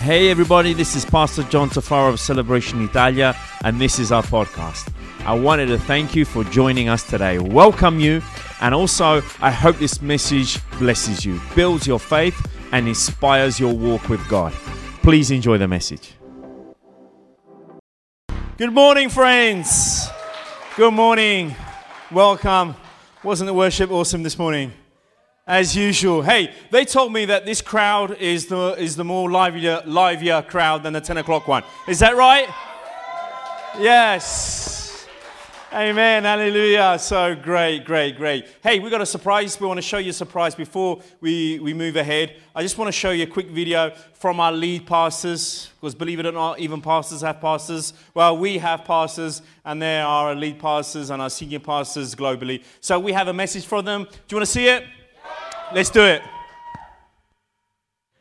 Hey everybody, this is Pastor John Tafaro of Celebration Italia, and this is our podcast. I wanted to thank you for joining us today, welcome you, and also I hope this message blesses you, builds your faith, and inspires your walk with God. Please enjoy the message. Good morning, friends. Good morning. Welcome. Wasn't the worship awesome this morning? As usual. Hey, they told me that this crowd is the, is the more livelier, livelier crowd than the 10 o'clock one. Is that right? Yes. Amen. Hallelujah. So great, great, great. Hey, we got a surprise. We want to show you a surprise before we, we move ahead. I just want to show you a quick video from our lead pastors, because believe it or not, even pastors have pastors. Well, we have pastors, and there are lead pastors and our senior pastors globally. So we have a message for them. Do you want to see it? Let's do it.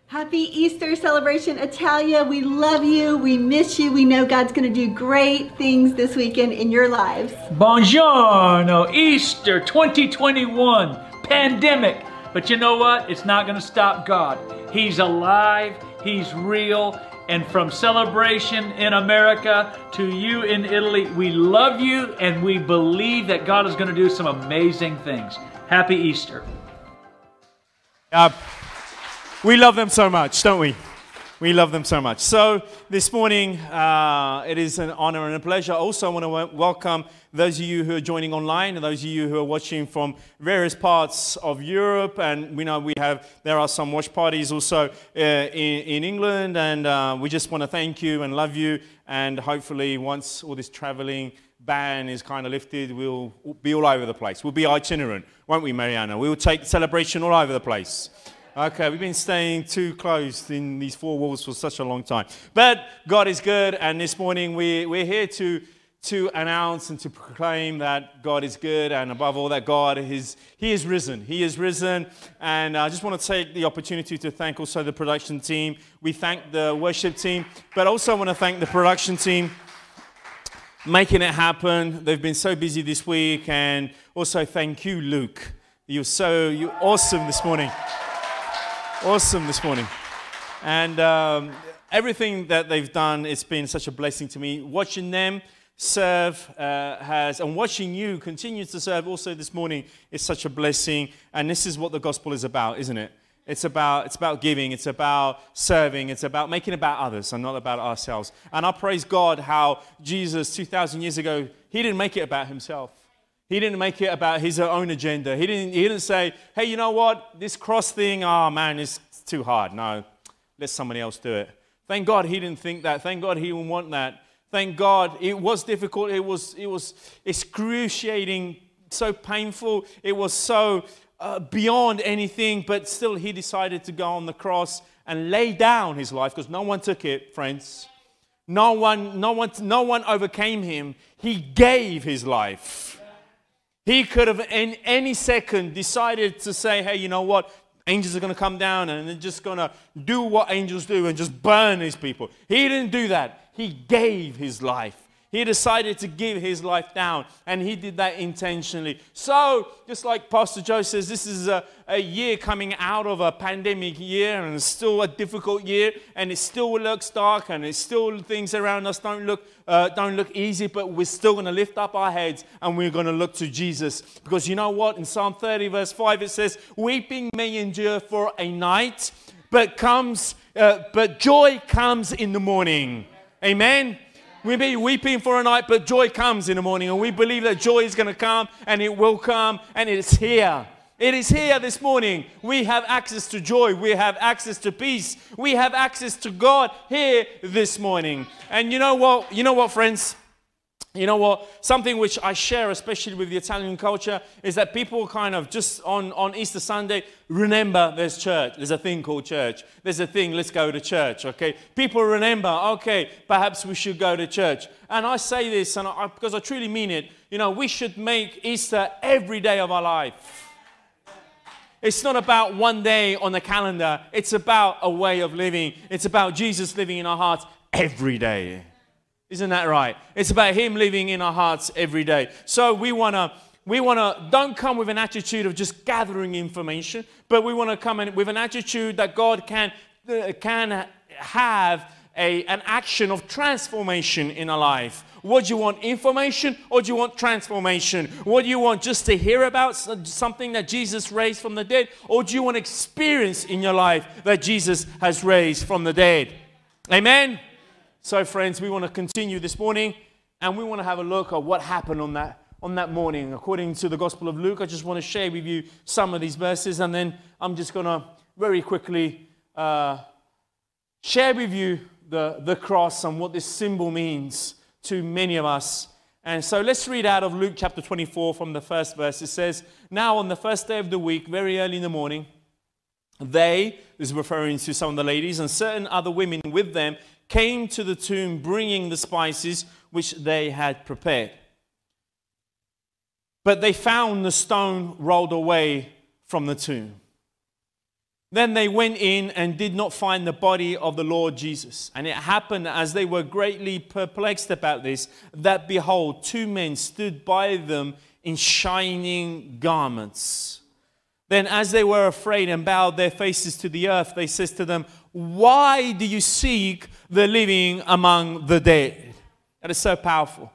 Happy Easter celebration, Italia. We love you. We miss you. We know God's going to do great things this weekend in your lives. Buongiorno, Easter 2021, pandemic. But you know what? It's not going to stop God. He's alive, He's real. And from celebration in America to you in Italy, we love you and we believe that God is going to do some amazing things. Happy Easter. Uh, we love them so much, don't we? We love them so much. So, this morning, uh, it is an honor and a pleasure. Also, I want to w- welcome those of you who are joining online and those of you who are watching from various parts of Europe. And we know we have, there are some watch parties also uh, in, in England. And uh, we just want to thank you and love you. And hopefully, once all this traveling ban is kind of lifted, we'll be all over the place. We'll be itinerant, won't we, Mariana? We will take celebration all over the place. Okay, we've been staying too close in these four walls for such a long time. But God is good, and this morning we, we're here to, to announce and to proclaim that God is good, and above all, that God is He is risen. He is risen, and I just want to take the opportunity to thank also the production team. We thank the worship team, but also I want to thank the production team making it happen. They've been so busy this week, and also thank you, Luke. You're so you're awesome this morning. Awesome this morning, and um, everything that they've done, it's been such a blessing to me. Watching them serve uh, has, and watching you continue to serve also this morning is such a blessing. And this is what the gospel is about, isn't it? It's about, it's about giving, it's about serving, it's about making about others and not about ourselves. And I praise God how Jesus, 2,000 years ago, he didn't make it about himself. He didn't make it about his own agenda. He didn't, he didn't say, hey, you know what? This cross thing, oh man, it's too hard. No, let somebody else do it. Thank God he didn't think that. Thank God he didn't want that. Thank God it was difficult. It was, it was excruciating, so painful. It was so uh, beyond anything, but still he decided to go on the cross and lay down his life because no one took it, friends. No one, no one, no one overcame him. He gave his life. He could have, in any second, decided to say, hey, you know what? Angels are going to come down and they're just going to do what angels do and just burn these people. He didn't do that. He gave his life. He decided to give his life down, and he did that intentionally. So, just like Pastor Joe says, this is a, a year coming out of a pandemic year, and it's still a difficult year, and it still looks dark, and it's still things around us don't look, uh, don't look easy, but we're still going to lift up our heads and we're going to look to Jesus. Because you know what? In Psalm 30, verse 5, it says, Weeping may endure for a night, but comes, uh, but joy comes in the morning. Amen. We may be weeping for a night, but joy comes in the morning. And we believe that joy is going to come and it will come and it's here. It is here this morning. We have access to joy. We have access to peace. We have access to God here this morning. And you know what? You know what, friends? You know what? Something which I share, especially with the Italian culture, is that people kind of just on, on Easter Sunday remember there's church. There's a thing called church. There's a thing, let's go to church, okay? People remember, okay, perhaps we should go to church. And I say this and I, because I truly mean it. You know, we should make Easter every day of our life. It's not about one day on the calendar, it's about a way of living. It's about Jesus living in our hearts every day. Isn't that right? It's about Him living in our hearts every day. So we want to. We want to don't come with an attitude of just gathering information, but we want to come in with an attitude that God can uh, can have a, an action of transformation in our life. What do you want, information or do you want transformation? What do you want, just to hear about something that Jesus raised from the dead? Or do you want experience in your life that Jesus has raised from the dead? Amen? So, friends, we want to continue this morning and we want to have a look at what happened on that, on that morning. According to the Gospel of Luke, I just want to share with you some of these verses and then I'm just going to very quickly uh, share with you the, the cross and what this symbol means to many of us. And so let's read out of Luke chapter 24 from the first verse. It says, Now on the first day of the week, very early in the morning, they, this is referring to some of the ladies, and certain other women with them, came to the tomb bringing the spices which they had prepared. But they found the stone rolled away from the tomb. Then they went in and did not find the body of the Lord Jesus. And it happened as they were greatly perplexed about this, that behold, two men stood by them in shining garments. Then, as they were afraid and bowed their faces to the earth, they says to them, Why do you seek the living among the dead? That is so powerful.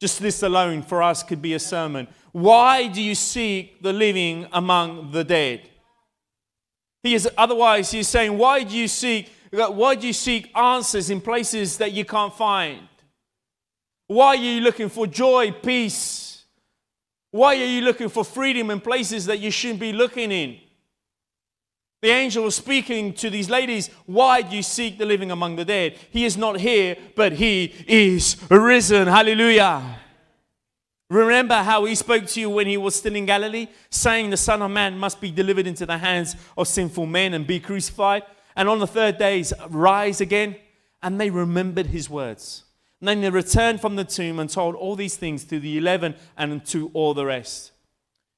Just this alone for us could be a sermon. Why do you seek the living among the dead? He is otherwise he's saying, why do you seek why do you seek answers in places that you can't find? Why are you looking for joy, peace? Why are you looking for freedom in places that you shouldn't be looking in? The angel was speaking to these ladies, Why do you seek the living among the dead? He is not here, but he is risen. Hallelujah. Remember how he spoke to you when he was still in Galilee, saying the Son of Man must be delivered into the hands of sinful men and be crucified, and on the third day rise again? And they remembered his words. And then they returned from the tomb and told all these things to the eleven and to all the rest.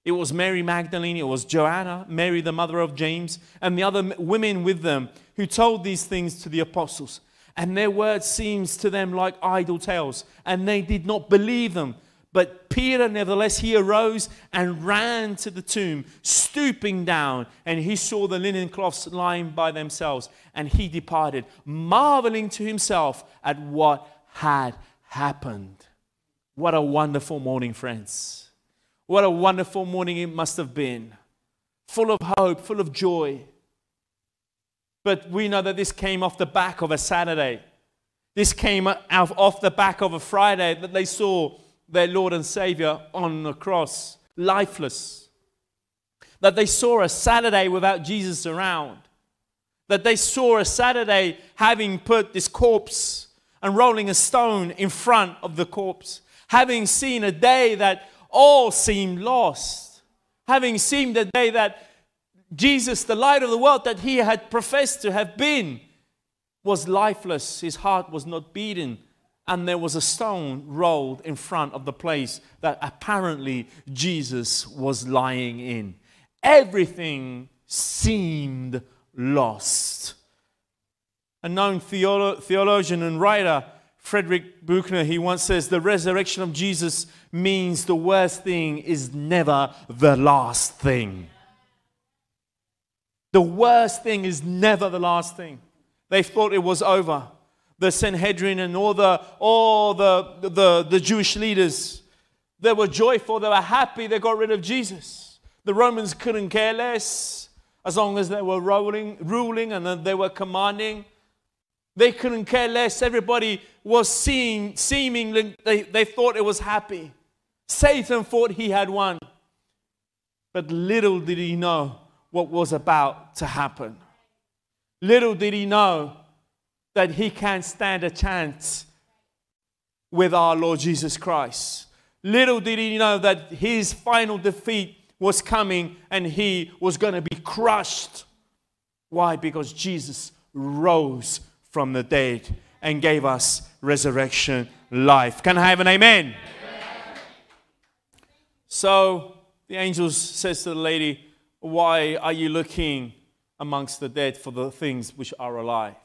It was Mary Magdalene, it was Joanna, Mary the mother of James, and the other women with them who told these things to the apostles. And their words seems to them like idle tales, and they did not believe them. But Peter, nevertheless, he arose and ran to the tomb, stooping down, and he saw the linen cloths lying by themselves, and he departed, marveling to himself at what had happened. What a wonderful morning, friends. What a wonderful morning it must have been. Full of hope, full of joy. But we know that this came off the back of a Saturday. This came out off the back of a Friday that they saw their Lord and Savior on the cross, lifeless. That they saw a Saturday without Jesus around. That they saw a Saturday having put this corpse and rolling a stone in front of the corpse. Having seen a day that all seemed lost. Having seen the day that Jesus, the light of the world that he had professed to have been, was lifeless. His heart was not beating and there was a stone rolled in front of the place that apparently Jesus was lying in. Everything seemed lost. A known theolo- theologian and writer, Frederick Buechner, he once says the resurrection of Jesus means the worst thing is never the last thing. The worst thing is never the last thing. They thought it was over the Sanhedrin and all the, all the, the, the Jewish leaders. They were joyful, they were happy, they got rid of Jesus. The Romans couldn't care less as long as they were ruling, ruling and they were commanding. They couldn't care less. Everybody was seeing, seemingly, they, they thought it was happy. Satan thought he had won. But little did he know what was about to happen. Little did he know that he can't stand a chance with our Lord Jesus Christ. Little did he know that his final defeat was coming and he was going to be crushed. Why? Because Jesus rose from the dead and gave us resurrection life. Can I have an amen? amen. So the angel says to the lady, Why are you looking amongst the dead for the things which are alive?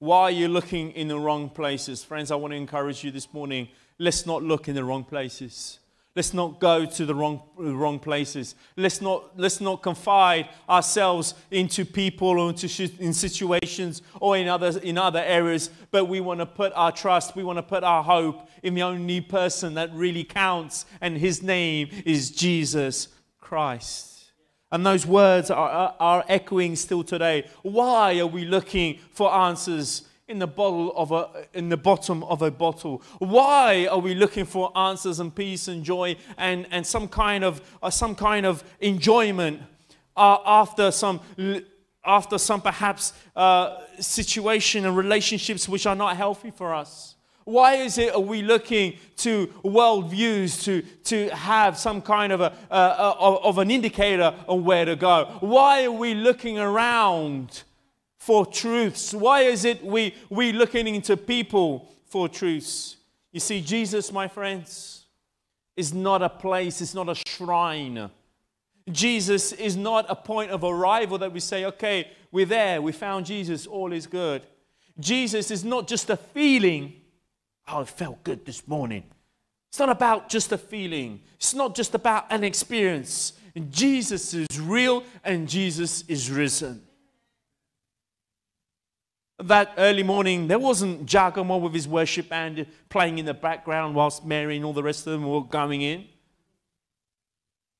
Why are you looking in the wrong places? Friends, I want to encourage you this morning let's not look in the wrong places. Let's not go to the wrong, wrong places. Let's not, let's not confide ourselves into people or into in situations or in other, in other areas, but we want to put our trust, we want to put our hope in the only person that really counts, and his name is Jesus Christ. And those words are, are, are echoing still today. Why are we looking for answers in the bottle of a in the bottom of a bottle why are we looking for answers and peace and joy and and some kind of uh, some kind of enjoyment uh, after some after some perhaps uh, situation and relationships which are not healthy for us why is it are we looking to worldviews to, to have some kind of, a, uh, uh, of an indicator of where to go? Why are we looking around for truths? Why is it we, we looking into people for truths? You see, Jesus, my friends, is not a place, it's not a shrine. Jesus is not a point of arrival that we say, okay, we're there, we found Jesus, all is good. Jesus is not just a feeling, oh, it felt good this morning. It's not about just a feeling, it's not just about an experience. Jesus is real and Jesus is risen that early morning, there wasn't Giacomo with his worship band playing in the background whilst Mary and all the rest of them were going in.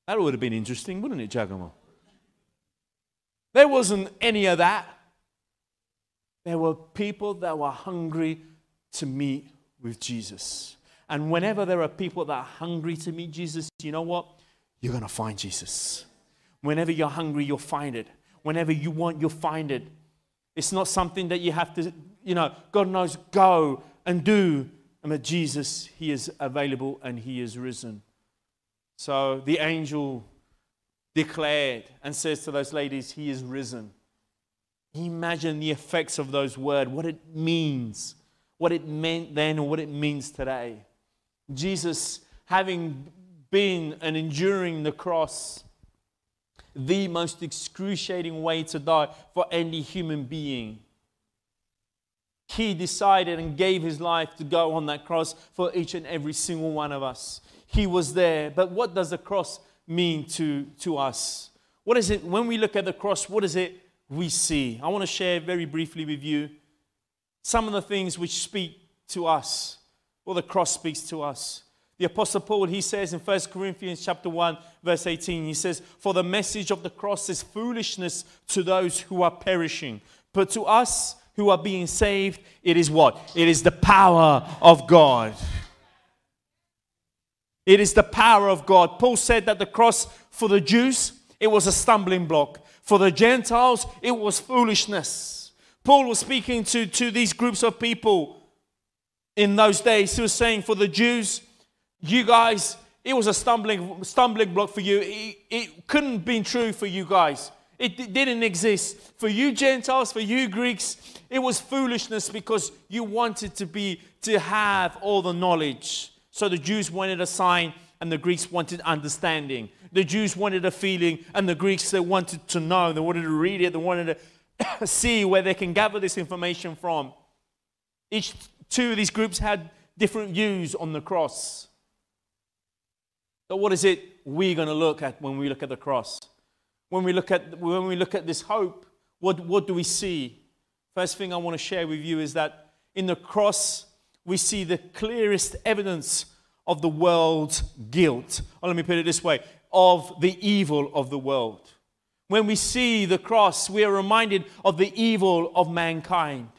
That would have been interesting, wouldn't it, Giacomo? There wasn't any of that. There were people that were hungry to meet with Jesus. And whenever there are people that are hungry to meet Jesus, you know what? You're going to find Jesus. Whenever you're hungry, you'll find it. Whenever you want, you'll find it. It's not something that you have to, you know, God knows, go and do. And that Jesus, He is available and He is risen. So the angel declared and says to those ladies, He is risen. Imagine the effects of those words, what it means, what it meant then and what it means today. Jesus, having been and enduring the cross, the most excruciating way to die for any human being. He decided and gave his life to go on that cross for each and every single one of us. He was there. But what does the cross mean to, to us? What is it, when we look at the cross, what is it we see? I want to share very briefly with you some of the things which speak to us, or the cross speaks to us. The Apostle Paul, he says in 1 Corinthians chapter 1, verse 18, he says, For the message of the cross is foolishness to those who are perishing. But to us who are being saved, it is what? It is the power of God. It is the power of God. Paul said that the cross for the Jews, it was a stumbling block. For the Gentiles, it was foolishness. Paul was speaking to, to these groups of people in those days. He was saying, For the Jews, you guys, it was a stumbling, stumbling block for you. It, it couldn't be true for you guys. It, it didn't exist. For you Gentiles, for you Greeks, it was foolishness because you wanted to be to have all the knowledge. So the Jews wanted a sign and the Greeks wanted understanding. The Jews wanted a feeling and the Greeks they wanted to know. They wanted to read it. They wanted to see where they can gather this information from. Each two of these groups had different views on the cross. So what is it we're going to look at when we look at the cross? When we look at, when we look at this hope, what, what do we see? First thing I want to share with you is that in the cross, we see the clearest evidence of the world's guilt. Or let me put it this way of the evil of the world. When we see the cross, we are reminded of the evil of mankind.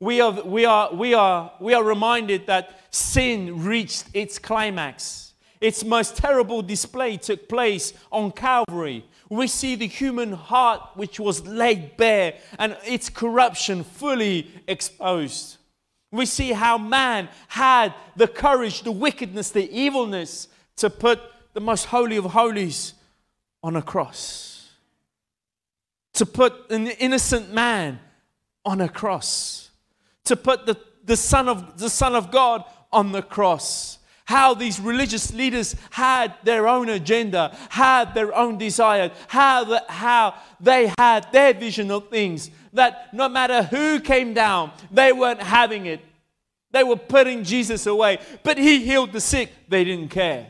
We are, we are, we are, we are reminded that sin reached its climax its most terrible display took place on Calvary. We see the human heart which was laid bare and its corruption fully exposed. We see how man had the courage, the wickedness, the evilness to put the most holy of holies on a cross. To put an innocent man on a cross. To put the, the, son, of, the Son of God on the cross how these religious leaders had their own agenda, had their own desire, how, the, how they had their vision of things, that no matter who came down, they weren't having it. They were putting Jesus away. But he healed the sick, they didn't care.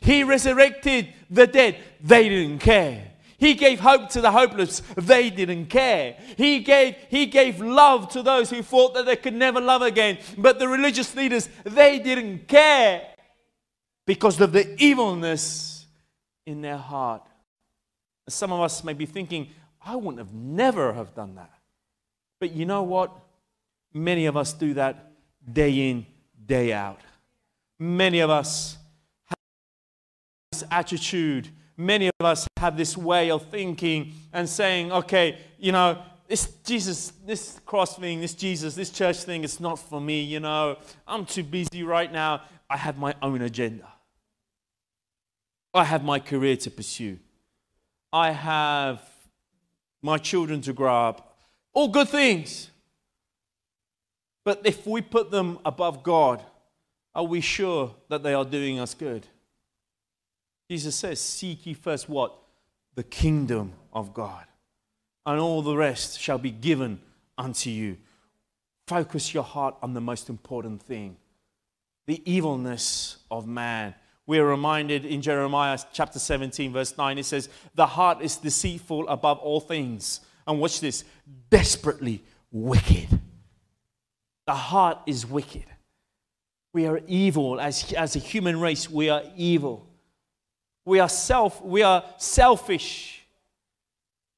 He resurrected the dead. They didn't care. He gave hope to the hopeless. They didn't care. He gave, he gave love to those who thought that they could never love again. But the religious leaders, they didn't care because of the evilness in their heart. Some of us may be thinking, I wouldn't have never have done that. But you know what? Many of us do that day in, day out. Many of us have this attitude. Many of us have this way of thinking and saying, okay, you know, this Jesus, this cross thing, this Jesus, this church thing, it's not for me, you know. I'm too busy right now. I have my own agenda. I have my career to pursue. I have my children to grow up. All good things. But if we put them above God, are we sure that they are doing us good? Jesus says, Seek ye first what? The kingdom of God, and all the rest shall be given unto you. Focus your heart on the most important thing the evilness of man. We are reminded in Jeremiah chapter 17, verse 9, it says, The heart is deceitful above all things. And watch this desperately wicked. The heart is wicked. We are evil. As, as a human race, we are evil. We are self, we are selfish.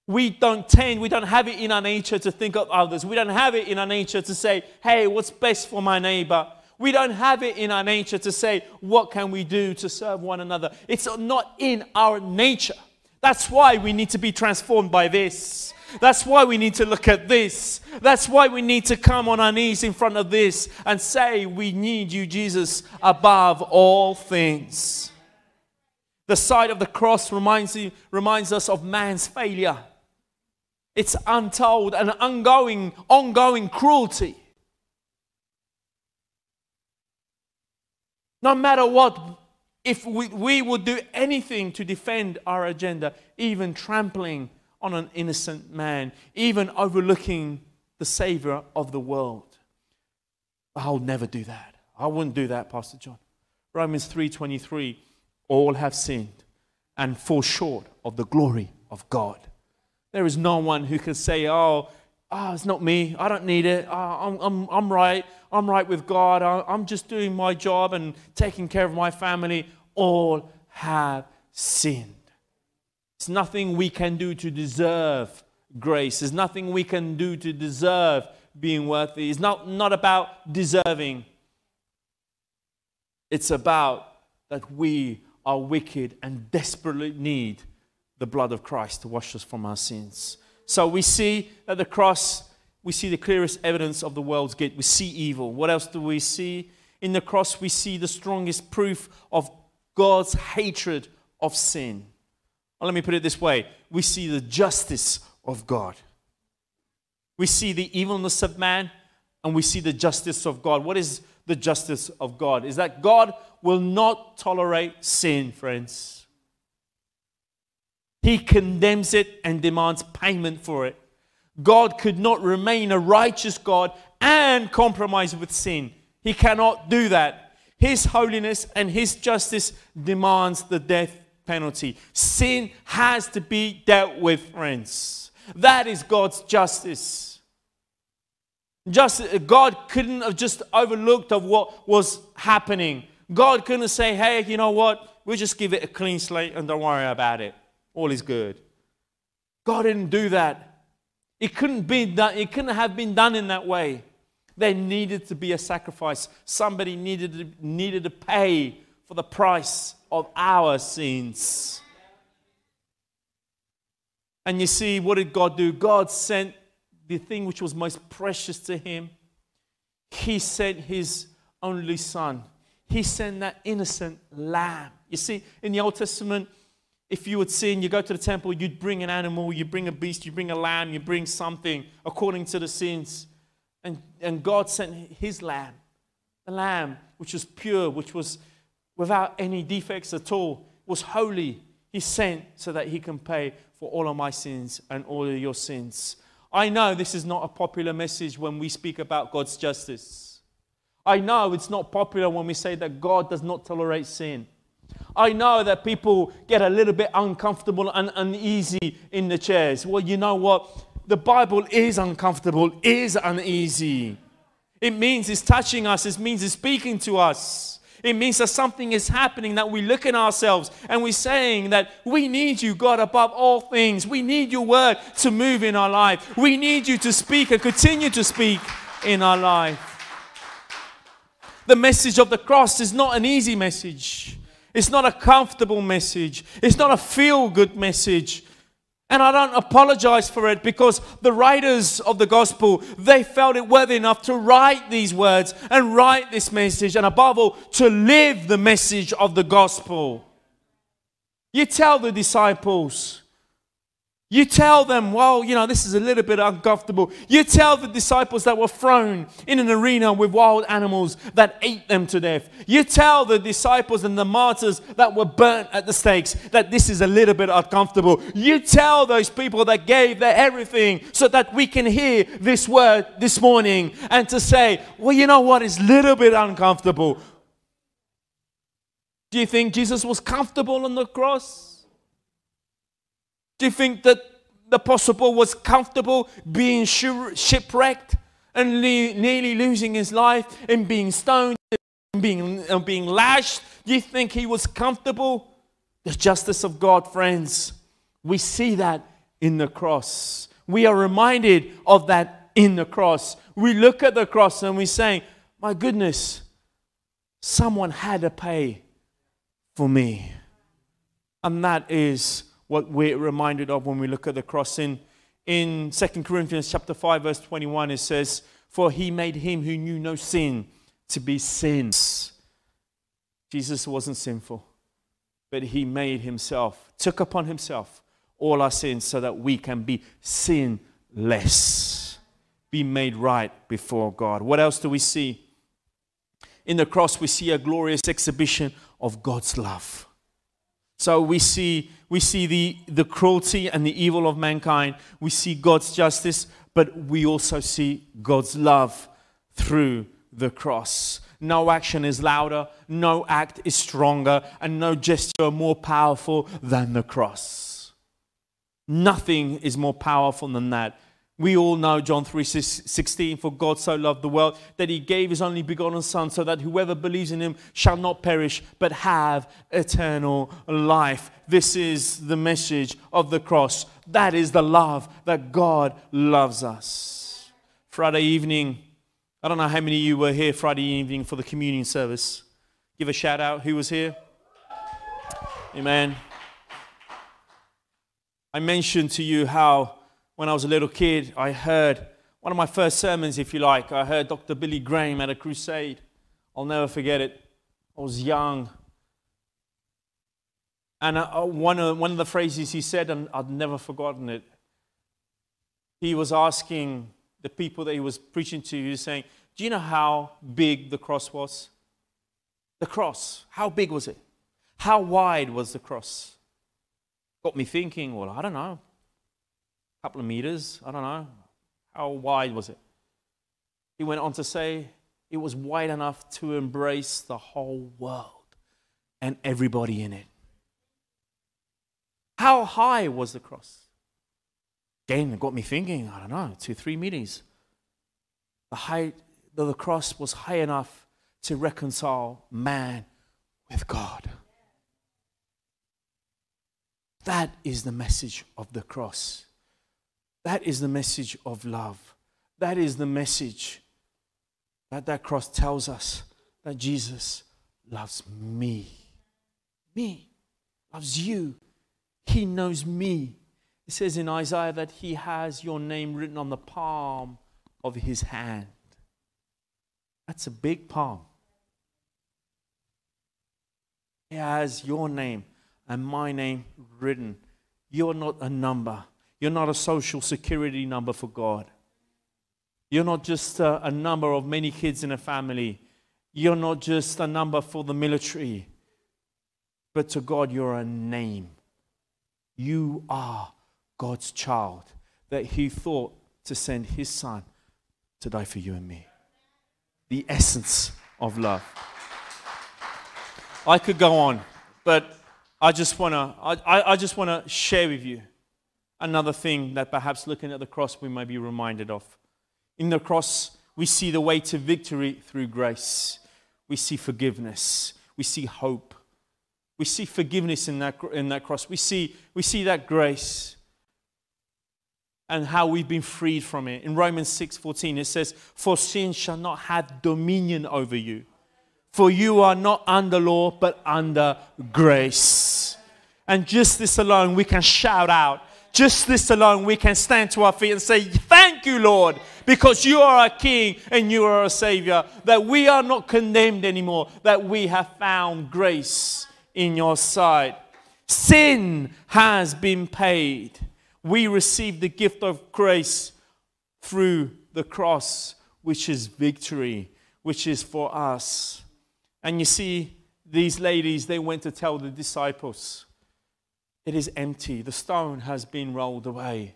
We don't tend, we don't have it in our nature to think of others. We don't have it in our nature to say, hey, what's best for my neighbor? We don't have it in our nature to say, what can we do to serve one another? It's not in our nature. That's why we need to be transformed by this. That's why we need to look at this. That's why we need to come on our knees in front of this and say, We need you, Jesus, above all things. The sight of the cross reminds, you, reminds us of man's failure. It's untold and ongoing, ongoing cruelty. No matter what, if we, we would do anything to defend our agenda, even trampling on an innocent man, even overlooking the Savior of the world. I'll never do that. I wouldn't do that, Pastor John. Romans 3:23, all have sinned and fall short of the glory of God. There is no one who can say, "Oh, oh it's not me. I don't need it. Oh, I'm, I'm, I'm right. I'm right with God. I'm just doing my job and taking care of my family." All have sinned. It's nothing we can do to deserve grace. There's nothing we can do to deserve being worthy. It's not, not about deserving. It's about that we are wicked and desperately need the blood of Christ to wash us from our sins. So we see at the cross, we see the clearest evidence of the world's guilt. We see evil. What else do we see? In the cross, we see the strongest proof of God's hatred of sin let me put it this way we see the justice of God. We see the evilness of man and we see the justice of God. What is the justice of God? Is that God will not tolerate sin, friends. He condemns it and demands payment for it. God could not remain a righteous God and compromise with sin. He cannot do that. His holiness and his justice demands the death penalty. Sin has to be dealt with, friends. That is God's justice. Just, God couldn't have just overlooked of what was happening. God couldn't say, hey, you know what? We'll just give it a clean slate and don't worry about it. All is good. God didn't do that. It couldn't be done, it couldn't have been done in that way. There needed to be a sacrifice. Somebody needed to, needed to pay for the price of our sins. And you see, what did God do? God sent the thing which was most precious to him. He sent his only son. He sent that innocent lamb. You see, in the Old Testament, if you would sin, you go to the temple, you'd bring an animal, you bring a beast, you bring a lamb, you bring something according to the sins. And, and God sent his lamb, the lamb which was pure, which was without any defects at all, was holy. He sent so that he can pay for all of my sins and all of your sins. I know this is not a popular message when we speak about God's justice. I know it's not popular when we say that God does not tolerate sin. I know that people get a little bit uncomfortable and uneasy in the chairs. Well, you know what? The Bible is uncomfortable, is uneasy. It means it's touching us, it means it's speaking to us. It means that something is happening, that we look at ourselves and we're saying that we need you, God, above all things. We need your word to move in our life. We need you to speak and continue to speak in our life. The message of the cross is not an easy message. It's not a comfortable message. It's not a feel good message. And I don't apologize for it because the writers of the gospel, they felt it worthy enough to write these words and write this message and above all, to live the message of the gospel. You tell the disciples, you tell them, well, you know, this is a little bit uncomfortable. You tell the disciples that were thrown in an arena with wild animals that ate them to death. You tell the disciples and the martyrs that were burnt at the stakes that this is a little bit uncomfortable. You tell those people that gave their everything so that we can hear this word this morning and to say, well, you know what, it's a little bit uncomfortable. Do you think Jesus was comfortable on the cross? Do you think that the apostle was comfortable being shipwrecked and nearly losing his life and being stoned and being, and being lashed? Do you think he was comfortable? The justice of God, friends, we see that in the cross. We are reminded of that in the cross. We look at the cross and we say, My goodness, someone had to pay for me. And that is what we're reminded of when we look at the cross. In, in 2 Corinthians chapter 5, verse 21, it says, For he made him who knew no sin to be sin. Jesus wasn't sinful, but he made himself, took upon himself all our sins so that we can be sinless, be made right before God. What else do we see? In the cross, we see a glorious exhibition of God's love. So we see, we see the, the cruelty and the evil of mankind. We see God's justice, but we also see God's love through the cross. No action is louder, no act is stronger, and no gesture more powerful than the cross. Nothing is more powerful than that. We all know John 3:16 for God so loved the world that he gave his only begotten son so that whoever believes in him shall not perish but have eternal life. This is the message of the cross. That is the love that God loves us. Friday evening, I don't know how many of you were here Friday evening for the communion service. Give a shout out who was here. Amen. I mentioned to you how when I was a little kid, I heard one of my first sermons, if you like, I heard Dr. Billy Graham at a crusade. I'll never forget it. I was young. And uh, one, of, one of the phrases he said, and I've never forgotten it, he was asking the people that he was preaching to, he was saying, Do you know how big the cross was? The cross, how big was it? How wide was the cross? Got me thinking, well, I don't know, couple of meters, I don't know. How wide was it? He went on to say it was wide enough to embrace the whole world and everybody in it. How high was the cross? Again, it got me thinking, I don't know, two, three meters. The height of the cross was high enough to reconcile man with God. That is the message of the cross. That is the message of love. That is the message that that cross tells us that Jesus loves me. Me. Loves you. He knows me. It says in Isaiah that he has your name written on the palm of his hand. That's a big palm. He has your name and my name written. You're not a number. You're not a social security number for God. You're not just a, a number of many kids in a family. You're not just a number for the military. But to God, you're a name. You are God's child that He thought to send His Son to die for you and me. The essence of love. I could go on. But I just want to I, I just want to share with you another thing that perhaps looking at the cross we may be reminded of. In the cross, we see the way to victory through grace. We see forgiveness. We see hope. We see forgiveness in that, in that cross. We see, we see that grace and how we've been freed from it. In Romans 6:14 it says, "For sin shall not have dominion over you, for you are not under law but under grace." And just this alone we can shout out. Just this alone we can stand to our feet and say, "Thank you, Lord, because you are a king and you are a savior, that we are not condemned anymore, that we have found grace in your sight." Sin has been paid we receive the gift of grace through the cross, which is victory, which is for us. And you see, these ladies, they went to tell the disciples, it is empty. The stone has been rolled away.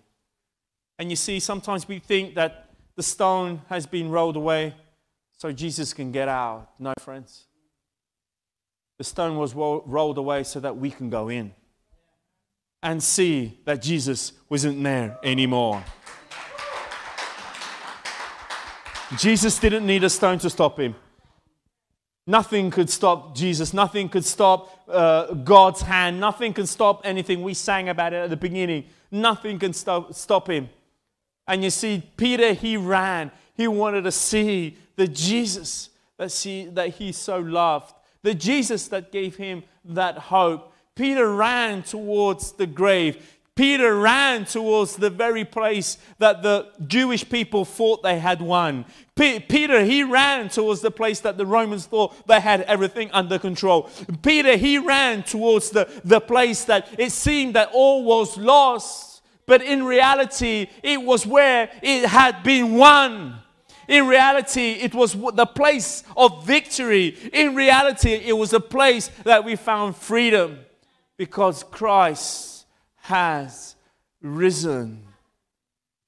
And you see, sometimes we think that the stone has been rolled away so Jesus can get out. No, friends. The stone was rolled away so that we can go in and see that Jesus wasn't there anymore. Jesus didn't need a stone to stop him. Nothing could stop Jesus. Nothing could stop uh, God's hand. Nothing can stop anything. We sang about it at the beginning. Nothing can stop, stop him. And you see, Peter, he ran. He wanted to see the Jesus that, see, that he so loved, the Jesus that gave him that hope. Peter ran towards the grave. Peter ran towards the very place that the Jewish people thought they had won. P- Peter, he ran towards the place that the Romans thought they had everything under control. Peter, he ran towards the, the place that it seemed that all was lost, but in reality, it was where it had been won. In reality, it was the place of victory. In reality, it was a place that we found freedom because Christ has risen.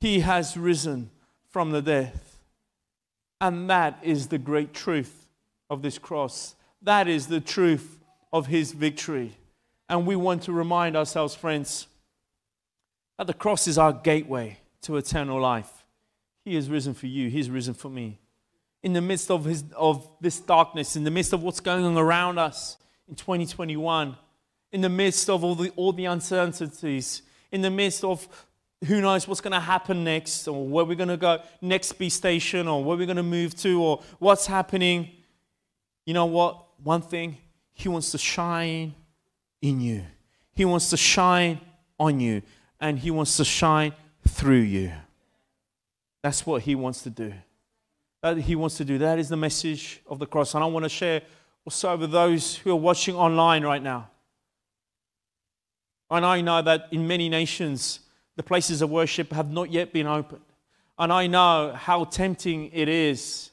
He has risen from the death. And that is the great truth of this cross. That is the truth of his victory. And we want to remind ourselves, friends, that the cross is our gateway to eternal life. He has risen for you, He's risen for me. In the midst of, his, of this darkness, in the midst of what's going on around us in 2021, in the midst of all the, all the uncertainties, in the midst of who knows what's going to happen next, or where we're going to go next be station, or where we're going to move to, or what's happening. You know what? One thing, He wants to shine in you, He wants to shine on you, and He wants to shine through you. That's what He wants to do. That He wants to do. That is the message of the cross. And I want to share also with those who are watching online right now. And I know that in many nations, the places of worship have not yet been opened. And I know how tempting it is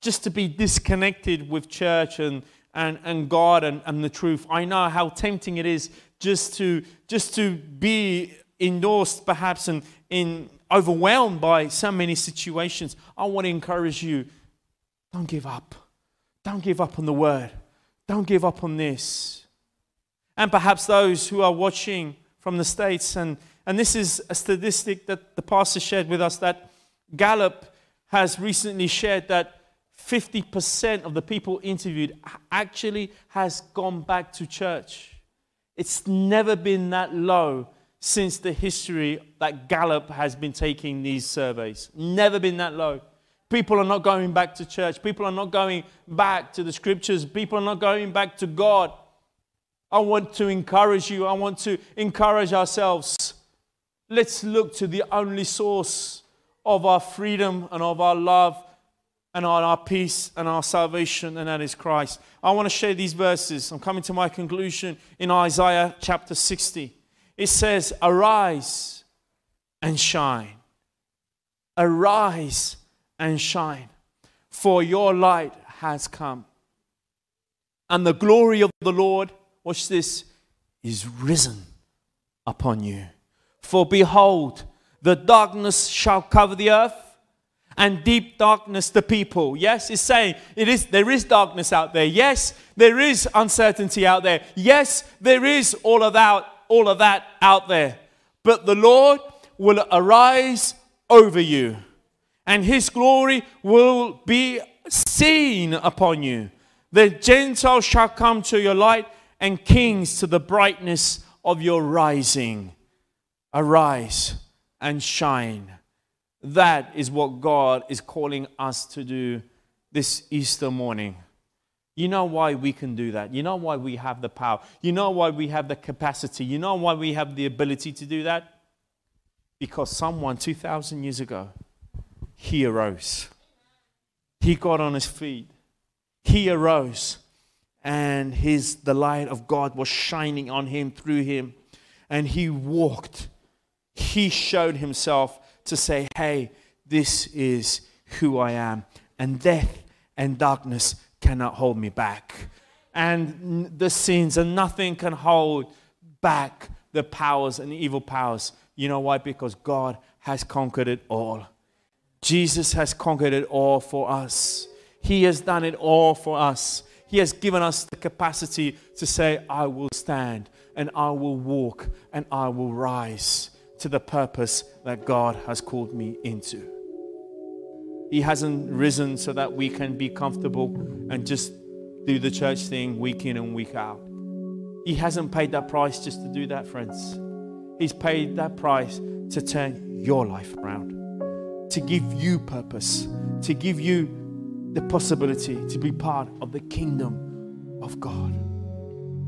just to be disconnected with church and, and, and God and, and the truth. I know how tempting it is just to, just to be endorsed, perhaps, and in, overwhelmed by so many situations. I want to encourage you don't give up. Don't give up on the word. Don't give up on this and perhaps those who are watching from the States. And, and this is a statistic that the pastor shared with us that Gallup has recently shared that 50% of the people interviewed actually has gone back to church. It's never been that low since the history that Gallup has been taking these surveys. Never been that low. People are not going back to church. People are not going back to the scriptures. People are not going back to God. I want to encourage you. I want to encourage ourselves. Let's look to the only source of our freedom and of our love and our peace and our salvation, and that is Christ. I want to share these verses. I'm coming to my conclusion in Isaiah chapter 60. It says, Arise and shine. Arise and shine, for your light has come. And the glory of the Lord watch this, is risen upon you. For behold, the darkness shall cover the earth, and deep darkness the people. Yes, it's saying it is there is darkness out there. Yes, there is uncertainty out there. Yes, there is all of that, all of that out there. But the Lord will arise over you, and his glory will be seen upon you. The Gentiles shall come to your light, and kings to the brightness of your rising. Arise and shine. That is what God is calling us to do this Easter morning. You know why we can do that. You know why we have the power. You know why we have the capacity. You know why we have the ability to do that? Because someone 2,000 years ago, he arose. He got on his feet. He arose. And his, the light of God was shining on him through him. And he walked. He showed himself to say, hey, this is who I am. And death and darkness cannot hold me back. And the sins and nothing can hold back the powers and evil powers. You know why? Because God has conquered it all. Jesus has conquered it all for us. He has done it all for us. He has given us the capacity to say, I will stand and I will walk and I will rise to the purpose that God has called me into. He hasn't risen so that we can be comfortable and just do the church thing week in and week out. He hasn't paid that price just to do that, friends. He's paid that price to turn your life around, to give you purpose, to give you the possibility to be part of the kingdom of God,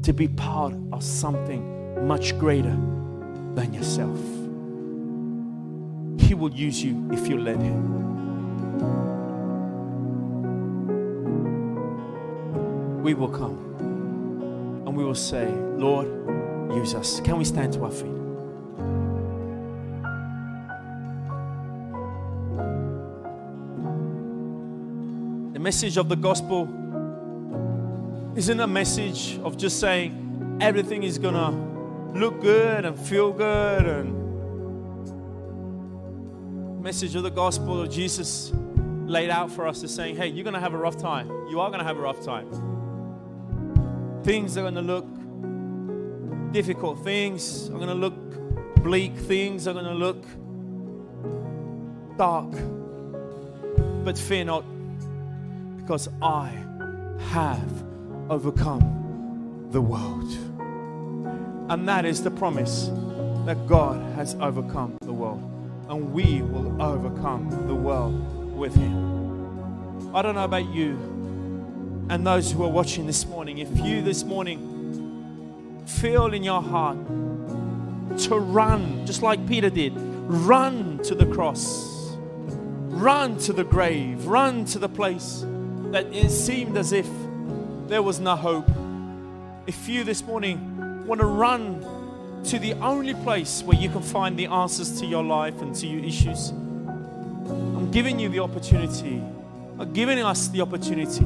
to be part of something much greater than yourself. He will use you if you let Him. We will come and we will say, Lord, use us. Can we stand to our feet? Message of the gospel isn't a message of just saying everything is going to look good and feel good and message of the gospel of Jesus laid out for us is saying, hey, you're going to have a rough time. You are going to have a rough time. Things are going to look difficult. Things are going to look bleak. Things are going to look dark. But fear not, because I have overcome the world. And that is the promise that God has overcome the world and we will overcome the world with Him. I don't know about you and those who are watching this morning. If you this morning feel in your heart to run, just like Peter did, run to the cross, run to the grave, run to the place that it seemed as if there was no hope. If you this morning want to run to the only place where you can find the answers to your life and to your issues. I'm giving you the opportunity, I'm giving us the opportunity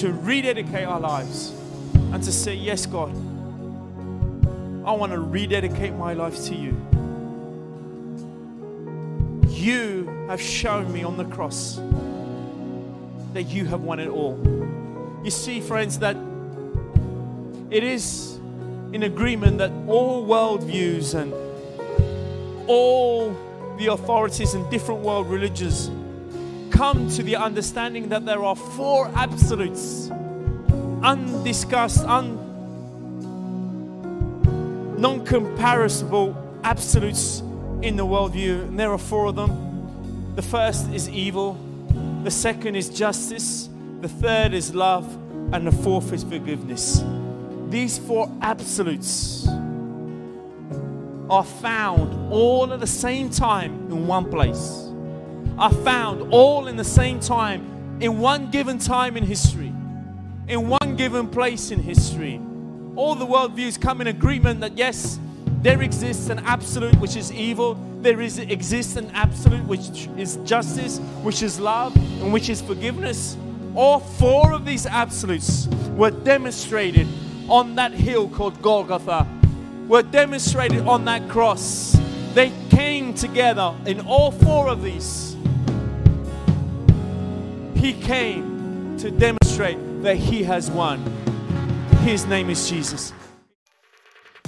to rededicate our lives and to say, Yes, God, I want to rededicate my life to you. You have shown me on the cross that you have won it all. You see, friends, that it is in agreement that all worldviews and all the authorities in different world religions come to the understanding that there are four absolutes, undiscussed, un, non comparable absolutes in the worldview. And there are four of them. The first is evil, the second is justice, the third is love, and the fourth is forgiveness. These four absolutes are found all at the same time in one place, are found all in the same time in one given time in history, in one given place in history. All the worldviews come in agreement that yes, there exists an absolute which is evil, there is, exists an absolute which is justice, which is love, and which is forgiveness. All four of these absolutes were demonstrated on that hill called Golgotha were demonstrated on that cross. They came together in all four of these He came to demonstrate that He has won. His name is Jesus.